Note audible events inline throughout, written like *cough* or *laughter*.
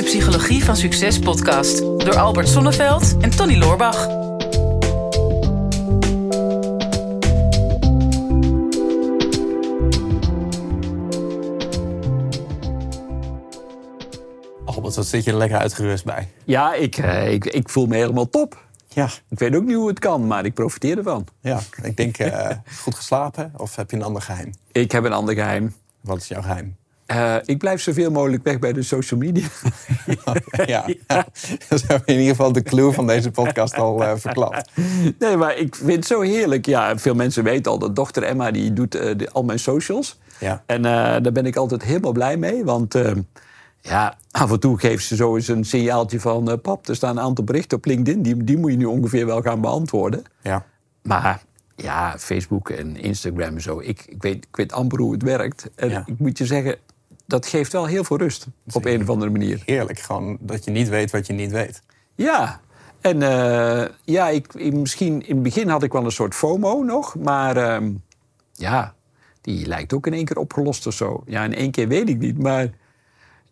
de Psychologie van Succes podcast door Albert Sonneveld en Tony Loorbach. Albert, wat zit je er lekker uitgerust bij? Ja, ik, eh, ik, ik voel me helemaal top. Ja, Ik weet ook niet hoe het kan, maar ik profiteer ervan. ja. ik denk eh, *laughs* goed geslapen of heb je een ander geheim? Ik heb een ander geheim. Wat is jouw geheim? Eh, ik blijf zoveel mogelijk weg bij de social media. *laughs* *laughs* ja, dat is in ieder geval de clue van deze podcast al eh verklapt. nee, maar ik vind het zo heerlijk. Ja, veel mensen weten al dat dochter Emma die doet eh, de- al mijn socials. Ja. En daar ben ik altijd helemaal blij mee. Want ja, af en toe geeft ze zo eens een signaaltje van... pap, er staan een aantal berichten op LinkedIn. Die, die moet je nu ongeveer wel gaan beantwoorden. Ja. Maar ja, Facebook en Instagram en zo. Ik, ik, weet, ik weet amper hoe het werkt. En Ja. ik moet je zeggen, dat geeft wel heel veel rust. Op een of andere manier. Heerlijk, gewoon dat je niet weet wat je niet weet. Ja. En eh, ja, ik, ik- misschien in het begin had ik wel een soort FOMO nog. Maar ehm, ja, die lijkt ook in één keer opgelost of zo. Ja, in één keer weet ik niet. Maar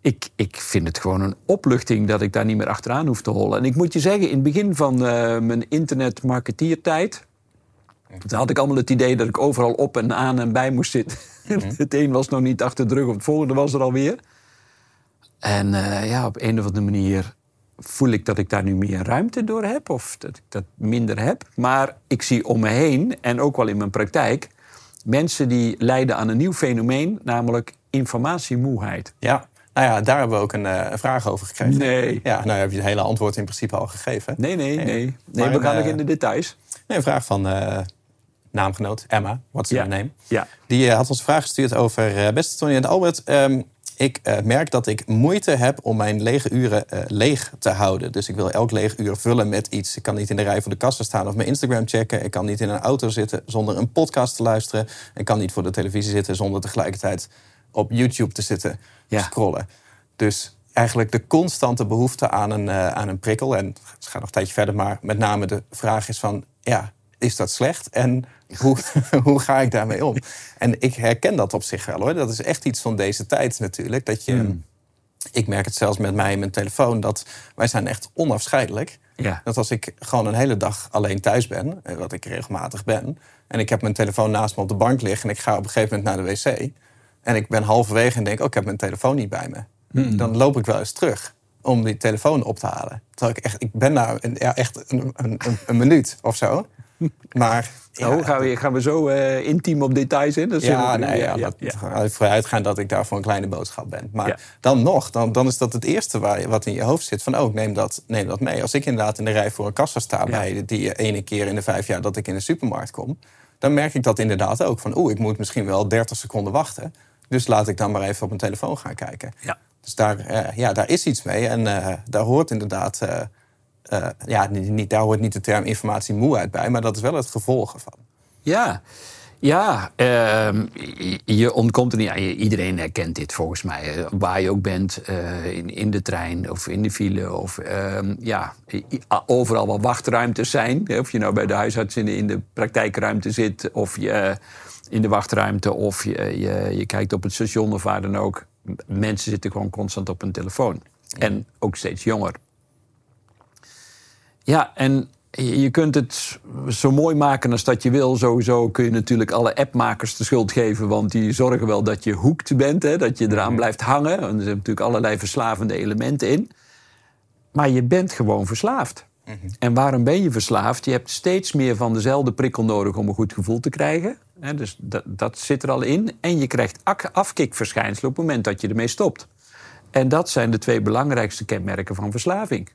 ik, ik vind het gewoon een opluchting dat ik daar niet meer achteraan hoef te hollen. En ik moet je zeggen, in het begin van eh, mijn internetmarketeertijd... Toen had ik allemaal het idee dat ik overal op en aan en bij moest zitten. *laughs* het een was nog niet achter de rug, of het volgende was er alweer. En eh, ja, op een of andere manier voel ik dat ik daar nu meer ruimte door heb. Of dat ik dat minder heb. Maar ik zie om me heen, en ook wel in mijn praktijk... mensen die lijden aan een nieuw fenomeen, namelijk informatiemoeheid. Ja, nou ja, daar hebben we ook een, eh, vraag over gekregen. Nee. Ja, nou heb je het hele antwoord in principe al gegeven. Nee, nee, nee. nee we gaan nog eh, in de details. Nee, een vraag van naamgenoot Emma. Wat is Ja. name? Ja. Die eh, had ons een vraag gestuurd over... eh, beste Tony en Albert, ehm, ik eh, merk dat ik moeite heb om mijn lege uren leeg te houden. Dus ik wil elk leeg uur vullen met iets. Ik kan niet in de rij voor de kassa staan of mijn Instagram checken. Ik kan niet in een auto zitten zonder een podcast te luisteren. Ik kan niet voor de televisie zitten zonder tegelijkertijd op YouTube te zitten Ja. scrollen. Dus eigenlijk de constante behoefte aan een, aan een prikkel. En het gaat nog een tijdje verder, maar met name de vraag is van... ja, is dat slecht? En hoe, *laughs* hoe ga ik daarmee om? En ik herken dat op zich wel hoor. Dat is echt iets van deze tijd natuurlijk. Dat je, Ik merk het zelfs met mij en mijn telefoon... dat wij zijn echt onafscheidelijk. Ja. Dat als ik gewoon een hele dag alleen thuis ben... eh, wat ik regelmatig ben... en ik heb mijn telefoon naast me op de bank liggen... en ik ga op een gegeven moment naar de wc... en ik ben halverwege en denk... oh, ik heb mijn telefoon niet bij me. Dan loop ik wel eens terug om die telefoon op te halen. Terwijl ik echt... Ik ben daar een, ja, echt een, een, een, een minuut of zo. *laughs* Maar... ja, oh, gaan, we, gaan we zo eh, intiem op details in? Ja, nee, ja, dat, ervoor uitgaan dat ik daar voor een kleine boodschap ben. Maar Ja. dan nog, dan, dan is dat het eerste waar, wat in je hoofd zit. Van, oh, neem dat, neem dat mee. Als ik inderdaad in de rij voor een kassa sta... bij die ene keer in de vijf jaar dat ik in de supermarkt kom... dan merk ik dat inderdaad ook. Van, oeh, ik moet misschien wel 30 seconden wachten. Dus laat ik dan maar even op mijn telefoon gaan kijken. Ja. Dus daar, eh, ja, daar is iets mee. En eh, daar hoort inderdaad... eh, ja, niet, daar hoort niet de term informatiemoeheid bij... maar dat is wel het gevolg ervan. Ja, ja ehm, je- ontkomt er niet aan. Iedereen herkent dit volgens mij. eh, Waar je ook bent, eh, in, in de trein of in de file. Of ehm, ja, overal wel wachtruimtes zijn. Of je nou bij de huisarts in de, in de praktijkruimte zit... of je in de wachtruimte of je, je, je kijkt op het station of waar dan ook. Mensen zitten gewoon constant op hun telefoon. En ook steeds jonger. Ja, en je kunt het zo mooi maken als dat je wil. Sowieso kun je natuurlijk alle appmakers de schuld geven... want die zorgen wel dat je hoekt bent, hè, dat je eraan blijft hangen. En er zitten natuurlijk allerlei verslavende elementen in. Maar je bent gewoon verslaafd. En waarom ben je verslaafd? Je hebt steeds meer van dezelfde prikkel nodig om een goed gevoel te krijgen. Hè, dus dat, dat zit er al in. En je krijgt afkikverschijnselen op het moment dat je ermee stopt. En dat zijn de twee belangrijkste kenmerken van verslaving.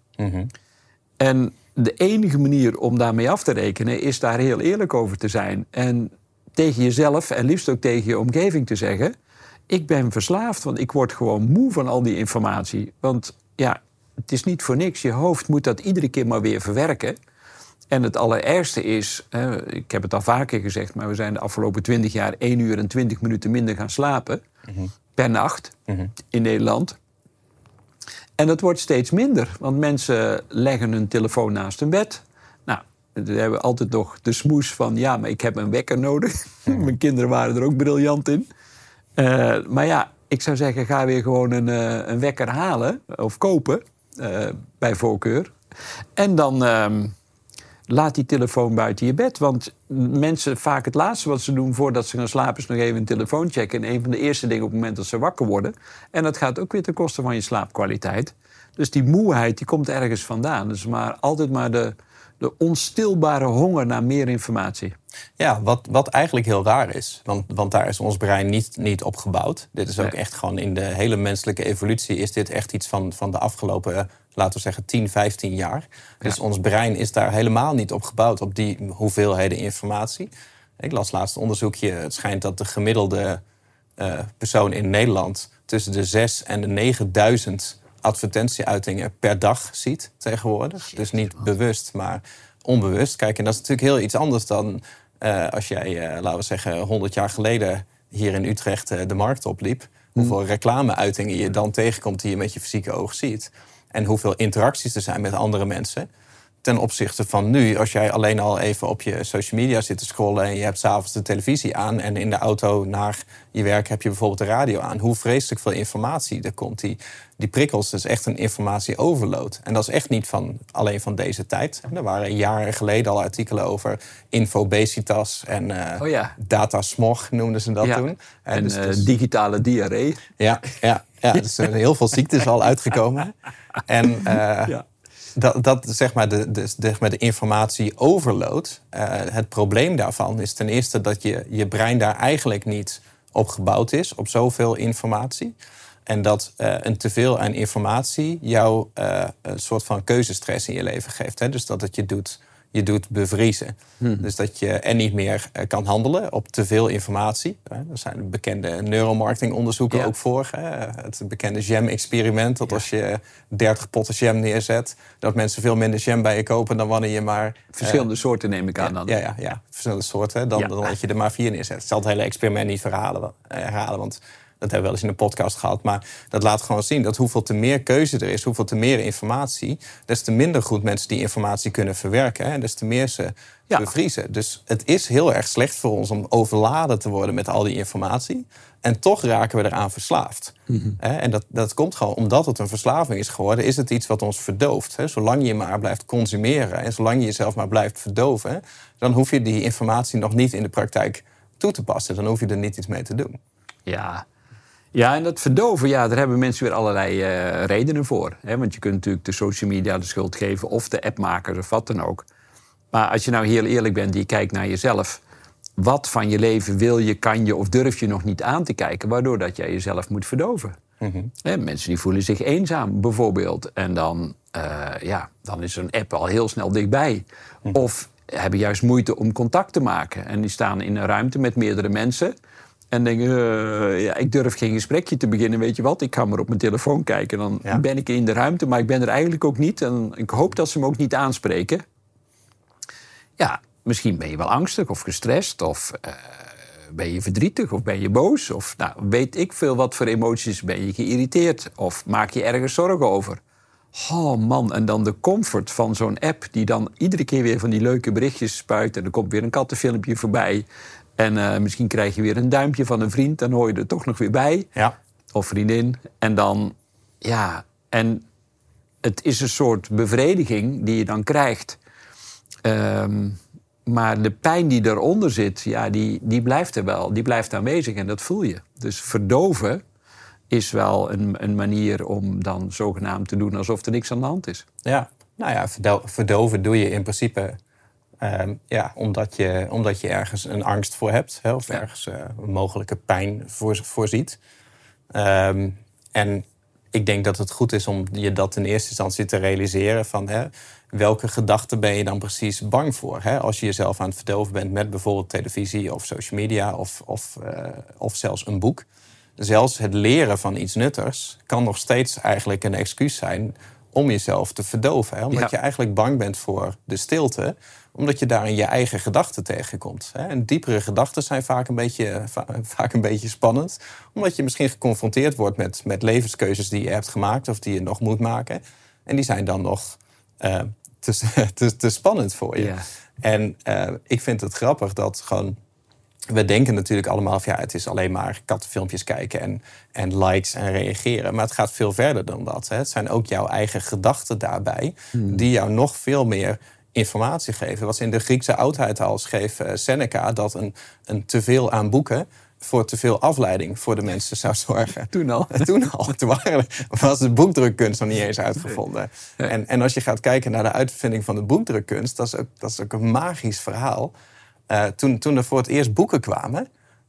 En de enige manier om daarmee af te rekenen is daar heel eerlijk over te zijn. En tegen jezelf en liefst ook tegen je omgeving te zeggen: Ik ben verslaafd, want ik word gewoon moe van al die informatie. Want ja, het is niet voor niks. Je hoofd moet dat iedere keer maar weer verwerken. En het allerergste is, eh, ik heb het al vaker gezegd, maar we zijn de afgelopen 20 jaar 1 uur en 20 minuten minder gaan slapen per nacht in Nederland. En dat wordt steeds minder, want mensen leggen hun telefoon naast hun bed. Nou, we hebben altijd nog de smoes van... ja, maar ik heb een wekker nodig. *laughs* Mijn kinderen waren er ook briljant in. Eh, maar ja, ik zou zeggen, ga weer gewoon een, eh, een wekker halen of kopen, eh, bij voorkeur. En dan ehm, laat die telefoon buiten je bed. Want mensen, vaak het laatste wat ze doen voordat ze gaan slapen... is nog even een telefoon checken. En een van de eerste dingen op het moment dat ze wakker worden. En dat gaat ook weer ten koste van je slaapkwaliteit. Dus die moeheid die komt ergens vandaan. Dus maar altijd maar de, de onstilbare honger naar meer informatie. Ja, wat, wat eigenlijk heel raar is. Want, want daar is ons brein niet, niet op gebouwd. Dit is ook Nee. echt gewoon in de hele menselijke evolutie... is dit echt iets van, van de afgelopen, laten we zeggen, 10, 15 jaar. Dus ons brein is daar helemaal niet op gebouwd... op die hoeveelheden informatie. Ik las laatst een onderzoekje. Het schijnt dat de gemiddelde eh, persoon in Nederland... tussen de 6 en de 9000 advertentieuitingen per dag ziet tegenwoordig. Dus niet bewust, maar onbewust. Kijk, en dat is natuurlijk heel iets anders dan eh, als jij, eh, laten we zeggen, 100 jaar geleden hier in Utrecht eh, de markt opliep. Hoeveel reclameuitingen je dan tegenkomt die je met je fysieke oog ziet. En hoeveel interacties er zijn met andere mensen. Ten opzichte van nu, als jij alleen al even op je social media zit te scrollen en je hebt s'avonds de televisie aan en in de auto naar je werk heb je bijvoorbeeld de radio aan. Hoe vreselijk veel informatie er komt. Die, die prikkels, dat is echt een informatieoverload. En dat is echt niet van, alleen van deze tijd. Er waren jaren geleden al artikelen over infobesitas en eh Oh ja. datasmog noemden ze dat Ja. toen. Eh, En dus- eh, dus- digitale diarree. ja, ja, ja, *laughs* dus er zijn heel veel ziektes al uitgekomen. En Ja. dat, dat zeg maar de, de, zeg maar de informatie overload. eh, het probleem daarvan is ten eerste dat je, je brein daar eigenlijk niet op gebouwd is, op zoveel informatie. En dat eh, een teveel aan informatie jou eh, een soort van keuzestress in je leven geeft. Hè? Dus dat het je doet, je doet bevriezen. Dus dat je en niet meer eh, kan handelen op te veel informatie. Hè? Er zijn bekende neuromarketingonderzoeken Ja. ook voor. Hè? Het bekende jam-experiment. Dat als je 30 potten jam neerzet... dat mensen veel minder jam bij je kopen dan wanneer je maar... Verschillende soorten neem ik aan dan. Ja, ja, ja, verschillende soorten. Dan, dat je er maar vier neerzet. Ik zal het hele experiment niet verhalen, herhalen, want dat hebben we wel eens in een podcast gehad. Maar dat laat gewoon zien dat hoeveel te meer keuze er is, hoeveel te meer informatie, des te minder goed mensen die informatie kunnen verwerken. Hè, en des te meer ze Ja. bevriezen. Dus het is heel erg slecht voor ons om overladen te worden met al die informatie. En toch raken we eraan verslaafd. Hè, En dat, dat komt gewoon omdat het een verslaving is geworden, is het iets wat ons verdooft. Zolang je maar blijft consumeren en zolang je jezelf maar blijft verdoven, dan hoef je die informatie nog niet in de praktijk toe te passen. Dan hoef je er niet iets mee te doen. Ja. Ja, en dat verdoven, ja, daar hebben mensen weer allerlei eh, redenen voor. Hè? Want je kunt natuurlijk de social media de schuld geven... of de appmakers of wat dan ook. Maar als je nou heel eerlijk bent, die kijkt naar jezelf... wat van je leven wil je, kan je of durf je nog niet aan te kijken... waardoor dat jij jezelf moet verdoven. Hè, mensen die voelen zich eenzaam, bijvoorbeeld. En dan, eh, ja, dan is een app al heel snel dichtbij. Of hebben juist moeite om contact te maken. En die staan in een ruimte met meerdere mensen... En denken, eh, ja, ik durf geen gesprekje te beginnen, weet je wat? Ik ga maar op mijn telefoon kijken. Dan Ja. ben ik in de ruimte, maar ik ben er eigenlijk ook niet. En ik hoop dat ze me ook niet aanspreken. Ja, misschien ben je wel angstig of gestrest. Of eh, ben je verdrietig of ben je boos. Of nou, weet ik veel wat voor emoties. Ben je geïrriteerd of maak je ergens zorgen over. Oh man, en dan de comfort van zo'n app... die dan iedere keer weer van die leuke berichtjes spuit... en er komt weer een kattenfilmpje voorbij... en eh, misschien krijg je weer een duimpje van een vriend... dan hoor je er toch nog weer bij Ja, of vriendin. En dan, ja, en het is een soort bevrediging die je dan krijgt. Ehm, maar de pijn die eronder zit, ja, die, die blijft er wel. Die blijft aanwezig en dat voel je. Dus verdoven is wel een, een manier om dan zogenaamd te doen alsof er niks aan de hand is. ja. nou ja, verdo- verdoven doe je in principe ja, omdat, je, omdat je ergens een angst voor hebt. Hè, of ergens eh, een mogelijke pijn voor, voorziet. Ehm, en ik denk dat het goed is om je dat in eerste instantie te realiseren van hè, welke gedachten ben je dan precies bang voor? Hè? Als je jezelf aan het verdoven bent met bijvoorbeeld televisie of social media of, of, eh, of zelfs een boek. Zelfs het leren van iets nuttigs kan nog steeds eigenlijk een excuus zijn om jezelf te verdoven. Hè? Omdat Ja. je eigenlijk bang bent voor de stilte, omdat je daarin je eigen gedachten tegenkomt. Hè? En diepere gedachten zijn vaak een, beetje, va- vaak een beetje spannend, omdat je misschien geconfronteerd wordt met, met levenskeuzes die je hebt gemaakt of die je nog moet maken. En die zijn dan nog eh, te, *laughs* te, te spannend voor je. Ja. En eh, ik vind het grappig dat gewoon we denken natuurlijk allemaal van ja, het is alleen maar kattenfilmpjes kijken en, en likes en reageren. Maar het gaat veel verder dan dat. Hè. Het zijn ook jouw eigen gedachten daarbij, die jou nog veel meer informatie geven. Wat in de Griekse oudheid al schreef eh, Seneca, dat een, een teveel aan boeken voor te veel afleiding voor de mensen zou zorgen. *laughs* Toen al. *laughs* Toen al. Toen waren, was de boekdrukkunst nog niet eens uitgevonden. En, en als je gaat kijken naar de uitvinding van de boekdrukkunst, dat is ook, dat is ook een magisch verhaal. Uh, toen, toen er voor het eerst boeken kwamen,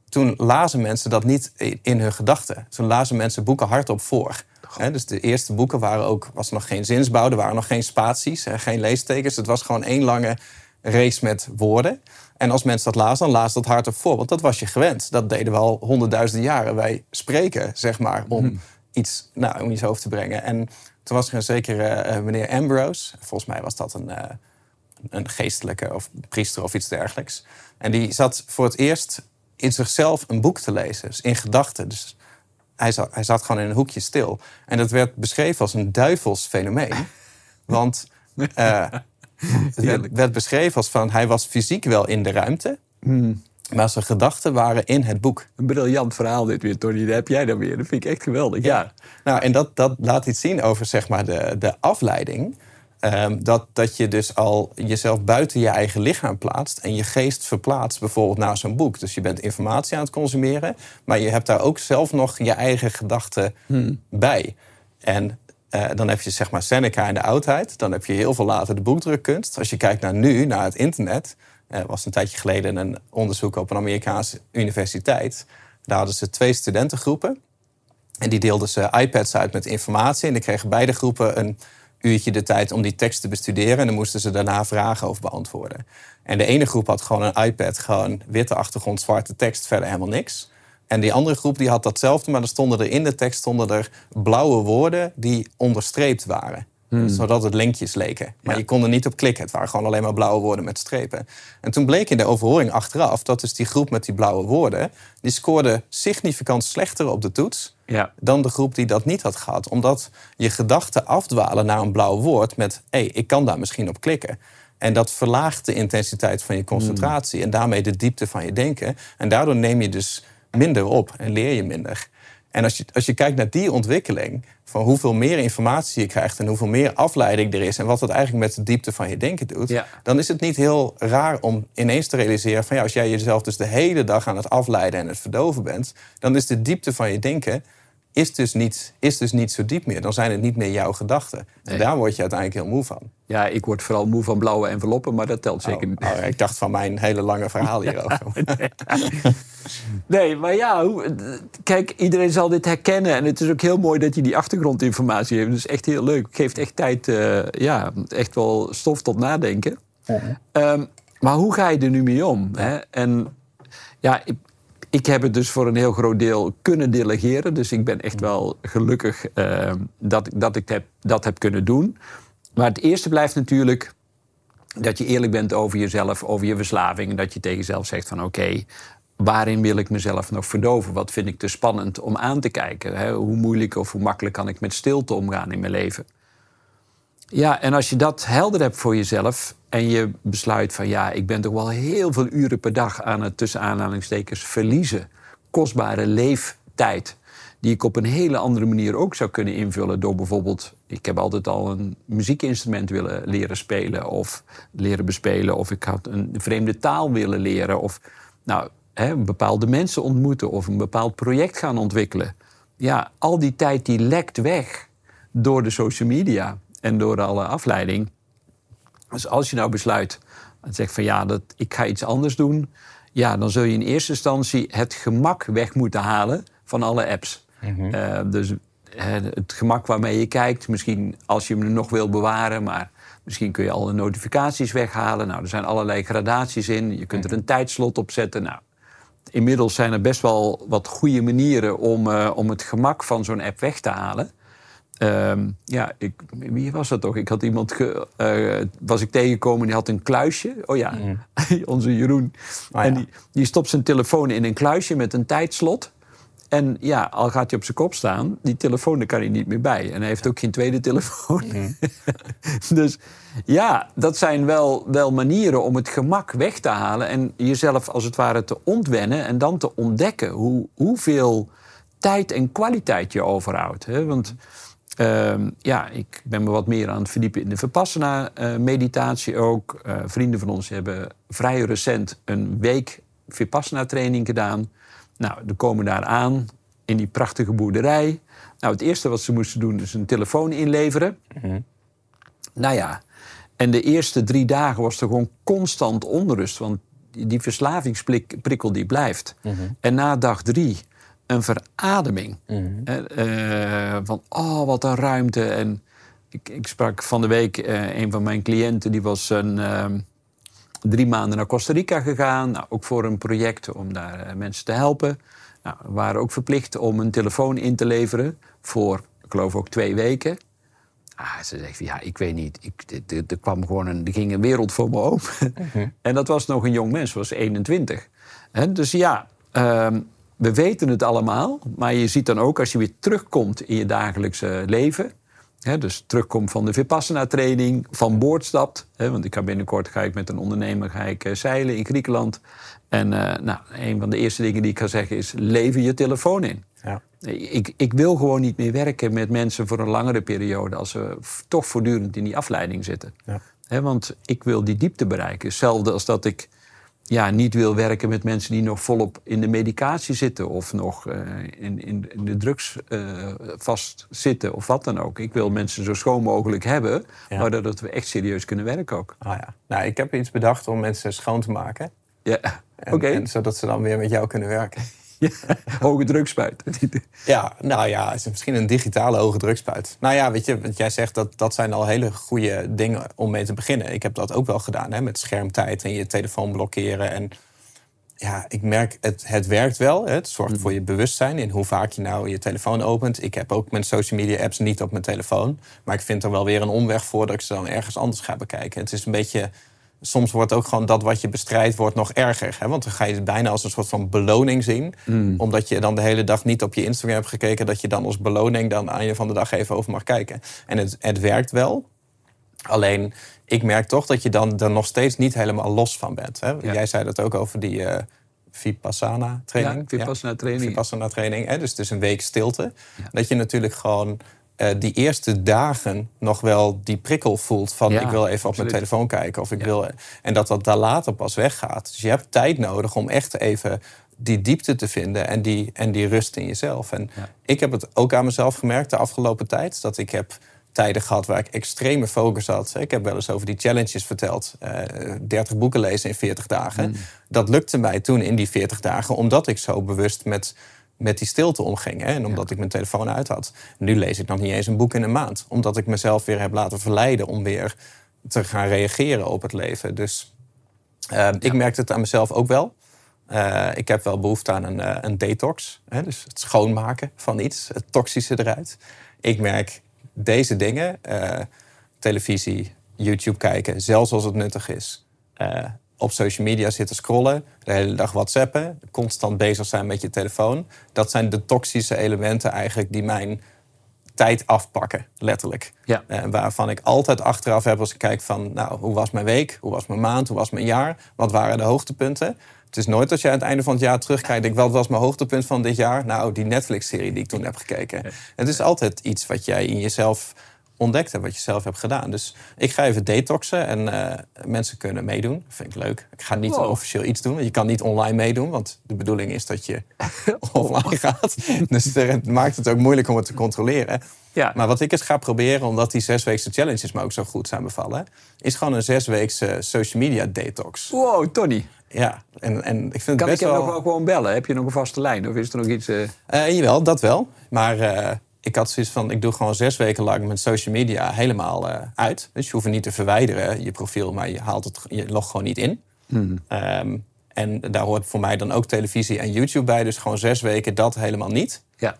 toen lazen mensen dat niet in hun gedachten. Toen lazen mensen boeken hardop voor. He, dus de eerste boeken waren ook, was nog geen zinsbouw, er waren nog geen spaties, geen leestekens. Het was gewoon één lange race met woorden. En als mensen dat lazen, dan lazen dat hardop voor. Want dat was je gewend. Dat deden we al honderdduizenden jaren. Wij spreken, zeg maar, om, hmm. iets, nou, om iets hoofd te brengen. En toen was er een zekere uh, meneer Ambrose. Volgens mij was dat een, uh, een geestelijke of priester of iets dergelijks. En die zat voor het eerst in zichzelf een boek te lezen. Dus in gedachten. Dus hij zat, hij zat gewoon in een hoekje stil. En dat werd beschreven als een duivels fenomeen. *laughs* Want uh, het werd, werd, beschreven als van hij was fysiek wel in de ruimte. Hmm. Maar zijn gedachten waren in het boek. Een briljant verhaal dit weer, Tony. Dat heb jij dan weer. Dat vind ik echt geweldig. Ja. Nou, en dat, dat laat iets zien over zeg maar, de, de afleiding. Um, dat, dat je dus al jezelf buiten je eigen lichaam plaatst en je geest verplaatst bijvoorbeeld naar zo'n boek. Dus je bent informatie aan het consumeren, maar je hebt daar ook zelf nog je eigen gedachten hmm. bij. En uh, dan heb je zeg maar Seneca in de oudheid, dan heb je heel veel later de boekdrukkunst. Als je kijkt naar nu, naar het internet, er uh, was een tijdje geleden een onderzoek op een Amerikaanse universiteit. Daar hadden ze twee studentengroepen en die deelden ze iPads uit met informatie en dan kregen beide groepen een uurtje de tijd om die tekst te bestuderen. En dan moesten ze daarna vragen over beantwoorden. En de ene groep had gewoon een iPad, gewoon witte achtergrond, zwarte tekst, verder helemaal niks. En die andere groep die had datzelfde, maar er stonden er in de tekst stonden er blauwe woorden die onderstreept waren. Hmm. Zodat het linkjes leken. Maar je kon er niet op klikken. Het waren gewoon alleen maar blauwe woorden met strepen. En toen bleek in de overhoring achteraf dat dus die groep met die blauwe woorden... die scoorde significant slechter op de toets... Ja. dan de groep die dat niet had gehad. Omdat je gedachten afdwalen naar een blauw woord met... hé, hey, ik kan daar misschien op klikken. En dat verlaagt de intensiteit van je concentratie... en daarmee de diepte van je denken. En daardoor neem je dus minder op en leer je minder. En als je, als je kijkt naar die ontwikkeling, van hoeveel meer informatie je krijgt en hoeveel meer afleiding er is en wat dat eigenlijk met de diepte van je denken doet, dan is het niet heel raar om ineens te realiseren van ja, als jij jezelf dus de hele dag aan het afleiden en het verdoven bent, dan is de diepte van je denken is dus, niet, is dus niet zo diep meer. Dan zijn het niet meer jouw gedachten. En daar word je uiteindelijk heel moe van. Ja, ik word vooral moe van blauwe enveloppen, maar dat telt zeker oh, niet. Oh, ik dacht van mijn hele lange verhaal *laughs* hierover. *laughs* nee, maar ja, kijk, iedereen zal dit herkennen. En het is ook heel mooi dat je die achtergrondinformatie heeft. Dus echt heel leuk. Geeft echt tijd, uh, ja, echt wel stof tot nadenken. Um, maar hoe ga je er nu mee om? Hè? En ja, ik, ik heb het dus voor een heel groot deel kunnen delegeren. Dus ik ben echt wel gelukkig uh, dat, dat ik heb, dat heb kunnen doen. Maar het eerste blijft natuurlijk dat je eerlijk bent over jezelf, over je verslaving. Dat je tegen jezelf zegt van oké, waarin wil ik mezelf nog verdoven? Wat vind ik te spannend om aan te kijken? Hè? Hoe moeilijk of hoe makkelijk kan ik met stilte omgaan in mijn leven? Ja, en als je dat helder hebt voor jezelf en je besluit van ja, ik ben toch wel heel veel uren per dag aan het tussen aanhalingstekens verliezen. Kostbare leeftijd. Die ik op een hele andere manier ook zou kunnen invullen door bijvoorbeeld, ik heb altijd al een muziekinstrument willen leren spelen of leren bespelen, of ik had een vreemde taal willen leren, of nou, hè, bepaalde mensen ontmoeten of een bepaald project gaan ontwikkelen. Ja, al die tijd die lekt weg door de social media en door alle afleiding. Dus als je nou besluit en zegt van ja, dat, ik ga iets anders doen, ja, dan zul je in eerste instantie het gemak weg moeten halen van alle apps. Mhm. Eh, dus het gemak waarmee je kijkt, misschien als je hem nog wil bewaren, maar misschien kun je alle notificaties weghalen. Nou, er zijn allerlei gradaties in. Je kunt er een tijdslot op zetten. Nou, inmiddels zijn er best wel wat goede manieren om, uh, om het gemak van zo'n app weg te halen. Ehm, ja, ik, wie was dat toch? Ik had iemand ge, uh, was ik tegengekomen die had een kluisje. Oh ja, mm. *laughs* onze Jeroen. Oh en die, die stopt zijn telefoon in een kluisje met een tijdslot. En ja, al gaat hij op zijn kop staan, die telefoon daar kan hij niet meer bij. En hij heeft ook geen tweede telefoon. *laughs* dus ja, dat zijn wel, wel manieren om het gemak weg te halen en jezelf als het ware te ontwennen en dan te ontdekken hoe, hoeveel tijd en kwaliteit je overhoudt. Hè? Want Ehm, ja, ik ben me wat meer aan het verdiepen in de Vipassana-meditatie ook. Uh, vrienden van ons hebben vrij recent een week Vipassana-training gedaan. Nou, we komen daar aan in die prachtige boerderij. Nou, het eerste wat ze moesten doen is een telefoon inleveren. Mhm. Nou ja, en de eerste drie dagen was er gewoon constant onrust. Want die verslavingsprikkel die blijft. Mhm. En na dag drie een verademing. Mm van, oh, wat een ruimte. En ik, ik sprak van de week uh, een van mijn cliënten, die was een, ehm, drie maanden naar Costa Rica gegaan. Nou, ook voor een project om daar mensen te helpen. Nou, we waren ook verplicht om een telefoon in te leveren voor, ik geloof ook twee weken. Ah, ze zegt, ja, ik weet niet. Ik, er, kwam gewoon een, er ging een wereld voor me open. Mhm. *laughs* en dat was nog een jong mens, was 21. dus ja, ehm, we weten het allemaal, maar je ziet dan ook als je weer terugkomt in je dagelijkse leven. Hè, dus terugkomt van de Vipassana-training, van boord stapt. Hè, want ik ga binnenkort ga ik met een ondernemer ga ik, uh, zeilen in Griekenland. En uh, nou, een van de eerste dingen die ik ga zeggen is: lever je telefoon in. Ja. Ik, ik wil gewoon niet meer werken met mensen voor een langere periode als ze toch voortdurend in die afleiding zitten. Ja. want ik wil die diepte bereiken. Hetzelfde als dat ik ja, niet wil werken met mensen die nog volop in de medicatie zitten of nog uh, in, in, de drugs uh, vastzitten of wat dan ook. Ik wil mensen zo schoon mogelijk hebben, ja. maar dat we echt serieus kunnen werken ook. Ah, ja. Nou, ik heb iets bedacht om mensen schoon te maken. Ja, oké. Zodat ze dan weer met jou kunnen werken. Hoge drukspuit. ja, nou ja, het is misschien een digitale hoge drukspuit. Nou ja, weet je, wat jij zegt, dat, dat zijn al hele goede dingen om mee te beginnen. Ik heb dat ook wel gedaan, hè, met schermtijd en je telefoon blokkeren. En ja, ik merk, het, het werkt wel. Hè. Het zorgt voor je bewustzijn in hoe vaak je nou je telefoon opent. Ik heb ook mijn social media apps niet op mijn telefoon. Maar ik vind er wel weer een omweg voor dat ik ze dan ergens anders ga bekijken. Het is een beetje soms wordt ook gewoon dat wat je bestrijdt wordt nog erger. Hè? Want dan ga je het bijna als een soort van beloning zien. Mm. Omdat je dan de hele dag niet op je Instagram hebt gekeken... dat je dan als beloning dan aan je van de dag even over mag kijken. En het, het werkt wel. Alleen, ik merk toch dat je dan er nog steeds niet helemaal los van bent. Hè? Jij zei dat ook over die... Uh, Vipassana training. Ja, Vipassana training. Vipassana training. Hè? Dus het is een week stilte. Dat je natuurlijk gewoon uh, die eerste dagen nog wel die prikkel voelt van ik wil even op mijn telefoon kijken of ik wil en dat dat daar later pas weggaat. Dus je hebt tijd nodig om echt even die diepte te vinden en die, en die rust in jezelf. En ik heb het ook aan mezelf gemerkt de afgelopen tijd dat ik heb tijden gehad waar ik extreme focus had. Ik heb wel eens over die challenges verteld. Uh, eh, 30 boeken lezen in 40 dagen. Mm. Dat lukte mij toen in die 40 dagen, omdat ik zo bewust met met die stilte omging. Hè? En omdat ik mijn telefoon uit had. Nu lees ik nog niet eens een boek in een maand. Omdat ik mezelf weer heb laten verleiden om weer te gaan reageren op het leven. Dus uh, ik merkte het aan mezelf ook wel. Uh, ik heb wel behoefte aan een, uh, een detox. Hè? Dus het schoonmaken van iets, het toxische eruit. Ik merk deze dingen, televisie, YouTube kijken, zelfs als het nuttig is op social media zitten scrollen, de hele dag whatsappen, constant bezig zijn met je telefoon. Dat zijn de toxische elementen eigenlijk die mijn tijd afpakken, letterlijk. Ja. Uh, waarvan ik altijd achteraf heb als ik kijk van, nou, hoe was mijn week? Hoe was mijn maand? Hoe was mijn jaar? Wat waren de hoogtepunten? Het is nooit als je aan het einde van het jaar terugkijkt, wat was mijn hoogtepunt van dit jaar? Nou, die Netflix-serie die ik toen heb gekeken. Het is altijd iets wat jij in jezelf ontdekt hebt, wat je zelf hebt gedaan. Dus ik ga even detoxen en uh, mensen kunnen meedoen. Dat vind ik leuk. Ik ga niet officieel iets doen. Je kan niet online meedoen, want de bedoeling is dat je *laughs* *laughs* offline gaat. Dus het maakt het ook moeilijk om het te controleren. Ja. Maar wat ik eens ga proberen, omdat die zesweekse challenges me ook zo goed zijn bevallen, is gewoon een zesweekse social media detox. Wow, Tony. Ja, en, en ik vind kan het best ik wel... nog wel gewoon bellen? Heb je nog een vaste lijn? Of is er nog iets... Uh... Uh, jawel, dat wel. Maar ik had zoiets van, ik doe gewoon zes weken lang mijn social media helemaal uh, uit. Dus je hoeft het niet te verwijderen, je profiel, maar je haalt het, je logt gewoon niet in. Mm. Um, en daar hoort voor mij dan ook televisie en YouTube bij. Dus gewoon zes weken dat helemaal niet. Ja.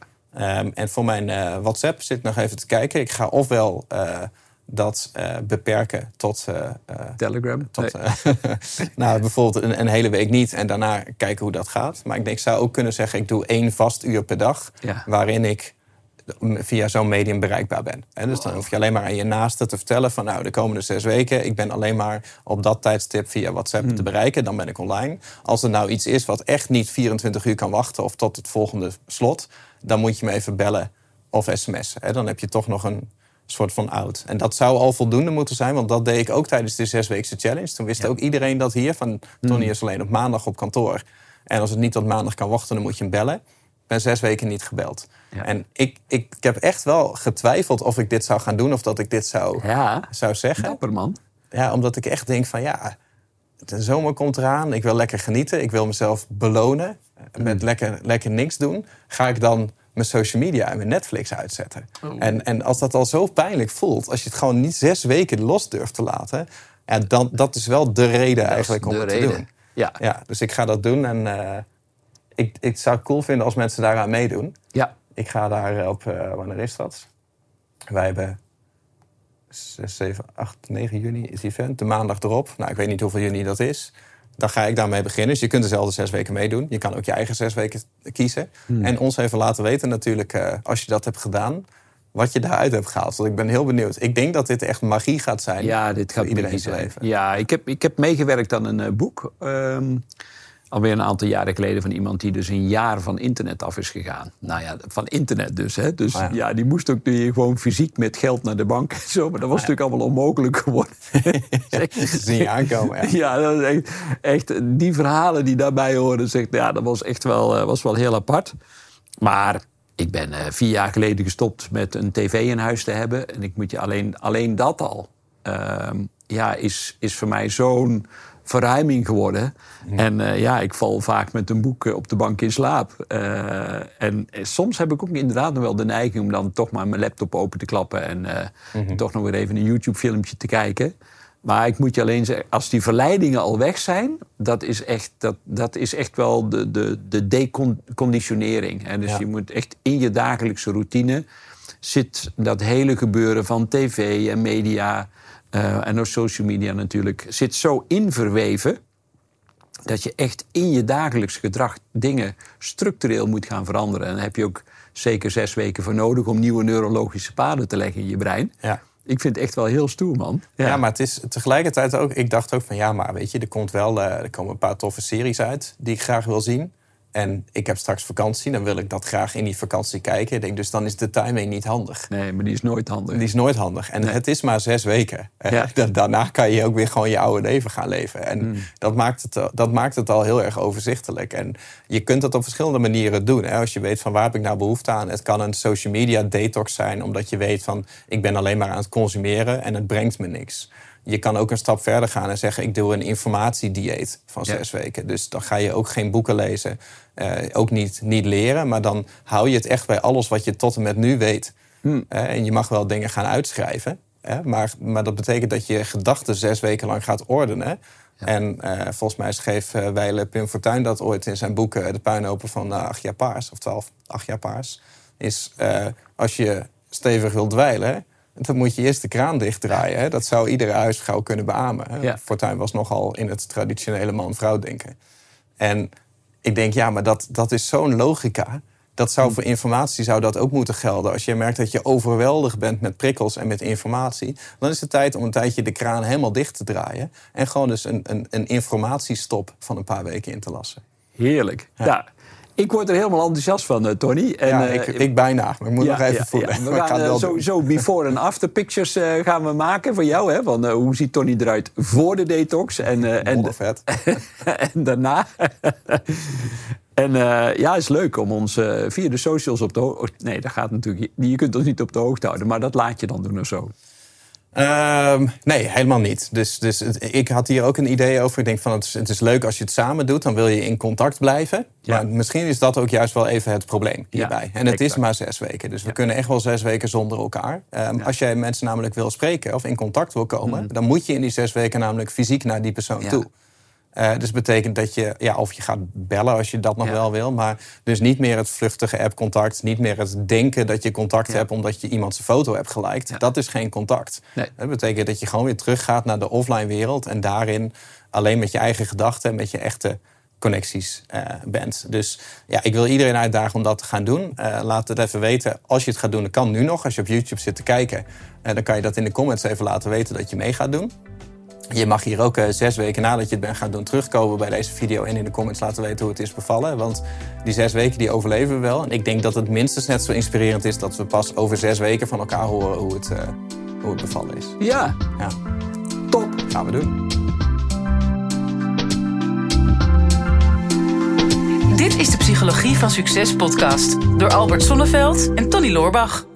Um, en voor mijn uh, WhatsApp zit nog even te kijken. Ik ga ofwel uh, dat eh, beperken tot. eh, eh, Telegram. tot Nee. eh, *laughs* nou, bijvoorbeeld een, een hele week niet en daarna kijken hoe dat gaat. Maar ik denk, ik zou ook kunnen zeggen: ik doe één vast uur per dag. Ja. waarin ik via zo'n medium bereikbaar ben. En dus dan hoef je alleen maar aan je naasten te vertellen van nou de komende zes weken, ik ben alleen maar op dat tijdstip via WhatsApp Hmm. te bereiken, dan ben ik online. Als er nou iets is wat echt niet 24 uur kan wachten of tot het volgende slot, dan moet je me even bellen of sms'en. Hè. Dan heb je toch nog een soort van out. En dat zou al voldoende moeten zijn, want dat deed ik ook tijdens de zesweekse challenge. Toen wist ook iedereen dat hier, van Tony is alleen op maandag op kantoor. En als het niet tot maandag kan wachten, dan moet je hem bellen. Ik ben zes weken niet gebeld. Ja. En ik, ik, ik heb echt wel getwijfeld of ik dit zou gaan doen of dat ik dit zou, Ja, zou zeggen. dapper man. Ja, omdat ik echt denk van ja, de zomer komt eraan. Ik wil lekker genieten. Ik wil mezelf belonen met lekker, lekker niks doen. Ga ik dan mijn social media en mijn Netflix uitzetten? En, en als dat al zo pijnlijk voelt, als je het gewoon niet zes weken los durft te laten, ja, dan dat is wel de reden eigenlijk om het reden. te doen. Ja. Ja, dus ik ga dat doen en eh, ik, ik zou het cool vinden als mensen daaraan meedoen. ja. Ik ga daar op, eh, wanneer is dat? Wij hebben 6, 7, 8, 9 juni is het event. De maandag erop. Nou, ik weet niet hoeveel juni dat is. Dan ga ik daarmee beginnen. Dus je kunt dezelfde zes weken meedoen. Je kan ook je eigen zes weken kiezen. Hmm. En ons even laten weten natuurlijk, eh, als je dat hebt gedaan... wat je daaruit hebt gehaald. Want ik ben heel benieuwd. Ik denk dat dit echt magie gaat zijn. Ja, dit voor gaat iedereen magie zijn zijn. leven. Ja, ik heb, ik heb meegewerkt aan een eh, boek. ehm, alweer een aantal jaren geleden van iemand die dus een jaar van internet af is gegaan. Nou ja, van internet dus. Hè. Dus Ah, ja. ja. die moest ook nu gewoon fysiek met geld naar de bank en zo. Maar dat was natuurlijk allemaal onmogelijk geworden. *laughs* Ze zien je aankomen. Ja. Ja, dat is echt, echt die verhalen die daarbij horen, zegt, ja, dat was echt wel, eh, was wel heel apart. Maar ik ben eh, vier jaar geleden gestopt met een tv in huis te hebben. En ik moet je alleen, alleen dat al, ehm, ja, is, is voor mij zo'n verruiming geworden. En eh, ja, ik val vaak met een boek eh, op de bank in slaap. Eh, en soms heb ik ook inderdaad nog wel de neiging om dan toch maar mijn laptop open te klappen en eh, toch nog weer even een YouTube-filmpje te kijken. Maar ik moet je alleen zeggen, als die verleidingen al weg zijn, dat is echt, dat, dat is echt wel de, de, de deconditionering. En dus Ja. je moet echt in je dagelijkse routine zit dat hele gebeuren van tv en media eh, en ook social media natuurlijk, zit zo in verweven dat je echt in je dagelijks gedrag dingen structureel moet gaan veranderen. En daar heb je ook zeker zes weken voor nodig om nieuwe neurologische paden te leggen in je brein. Ja. Ik vind het echt wel heel stoer, man. Ja. maar het is tegelijkertijd ook... Ik dacht ook van ja, maar weet je, er, komt wel, eh, er komen een paar toffe series uit... die ik graag wil zien. En ik heb straks vakantie, dan wil ik dat graag in die vakantie kijken. Ik denk, dus dan is de timing niet handig. Nee, maar die is nooit handig. Die is nooit handig. En het is maar zes weken. Eh, Ja. Daarna kan je ook weer gewoon je oude leven gaan leven. En Hmm. dat, maakt het, eh, dat maakt het al heel erg overzichtelijk. En je kunt dat op verschillende manieren doen. Hè? Als je weet van waar heb ik nou behoefte aan. Het kan een social media detox zijn. Omdat je weet van ik ben alleen maar aan het consumeren en het brengt me niks. Je kan ook een stap verder gaan en zeggen: Ik doe een informatiedieet van Ja. zes weken. Dus dan ga je ook geen boeken lezen, eh, ook niet, niet leren. Maar dan hou je het echt bij alles wat je tot en met nu weet. Hmm. Eh, en je mag wel dingen gaan uitschrijven. Maar, maar dat betekent dat je gedachten zes weken lang gaat ordenen. En eh, volgens mij schreef Weile Pim Fortuyn dat ooit in zijn boek... De puinhopen van acht jaar paars, of twaalf, acht jaar paars. Is als je stevig wilt dweilen... dan moet je eerst de kraan dichtdraaien. Hè? Dat zou iedere huisvrouw kunnen beamen. Hè? Ja. Fortuyn was nogal in het traditionele man-vrouw denken. En ik denk, ja, maar dat, dat is zo'n logica. Dat zou voor informatie zou dat ook moeten gelden. Als je merkt dat je overweldigd bent met prikkels en met informatie, dan is het tijd om een tijdje de kraan helemaal dicht te draaien. En gewoon dus een, een, een informatiestop van een paar weken in te lassen. Heerlijk. Ja. Ik word er helemaal enthousiast van, eh, Tony. En, ja, eh, ik, ik bijna, maar ik moet ja, nog even ja, voelen. We *laughs* gaan eh, wel sowieso before en after pictures gaan we maken van jou. Hè? Van, hoe ziet Tony eruit voor de detox en, en, Moddervet. *laughs* en daarna. *laughs* en ja, het is leuk om ons via de socials op de hoogte... Nee, dat gaat natuurlijk... Je kunt ons niet op de hoogte houden, maar dat laat je dan doen of zo. Ehm, nee, helemaal niet. Dus, dus het- ik had hier ook een idee over. Ik denk van het is, het is leuk als je het samen doet, dan wil je in contact blijven. Ja. Maar misschien is dat ook juist wel even het probleem hierbij. en het is maar zes weken. Dus we kunnen echt wel zes weken zonder elkaar. Ehm, Als jij mensen namelijk wil spreken of in contact wil komen, dan moet je in die zes weken namelijk fysiek naar die persoon toe. Uh, dus betekent dat je, ja, of je gaat bellen als je dat nog wel wil. Maar dus niet meer het vluchtige app-contact. Niet meer het denken dat je contact hebt omdat je iemand zijn foto hebt geliked. Dat is geen contact. Nee. Dat betekent dat je gewoon weer teruggaat naar de offline wereld. En daarin alleen met je eigen gedachten en met je echte connecties uh, bent. Dus ja, ik wil iedereen uitdagen om dat te gaan doen. Uh, laat het even weten. Als je het gaat doen, dat kan nu nog. Als je op YouTube zit te kijken, dan kan je dat in de comments even laten weten dat je mee gaat doen. Je mag hier ook uh, zes weken nadat je het bent gaan doen terugkomen bij deze video en in de comments laten weten hoe het is bevallen. Want die zes weken die overleven we wel. En ik denk dat het minstens net zo inspirerend is dat we pas over zes weken van elkaar horen hoe het, uh, hoe het bevallen is. Ja. ja. Top. Gaan we doen. Dit is de Psychologie van Succes podcast door Albert Sonneveld en Tony Loorbach.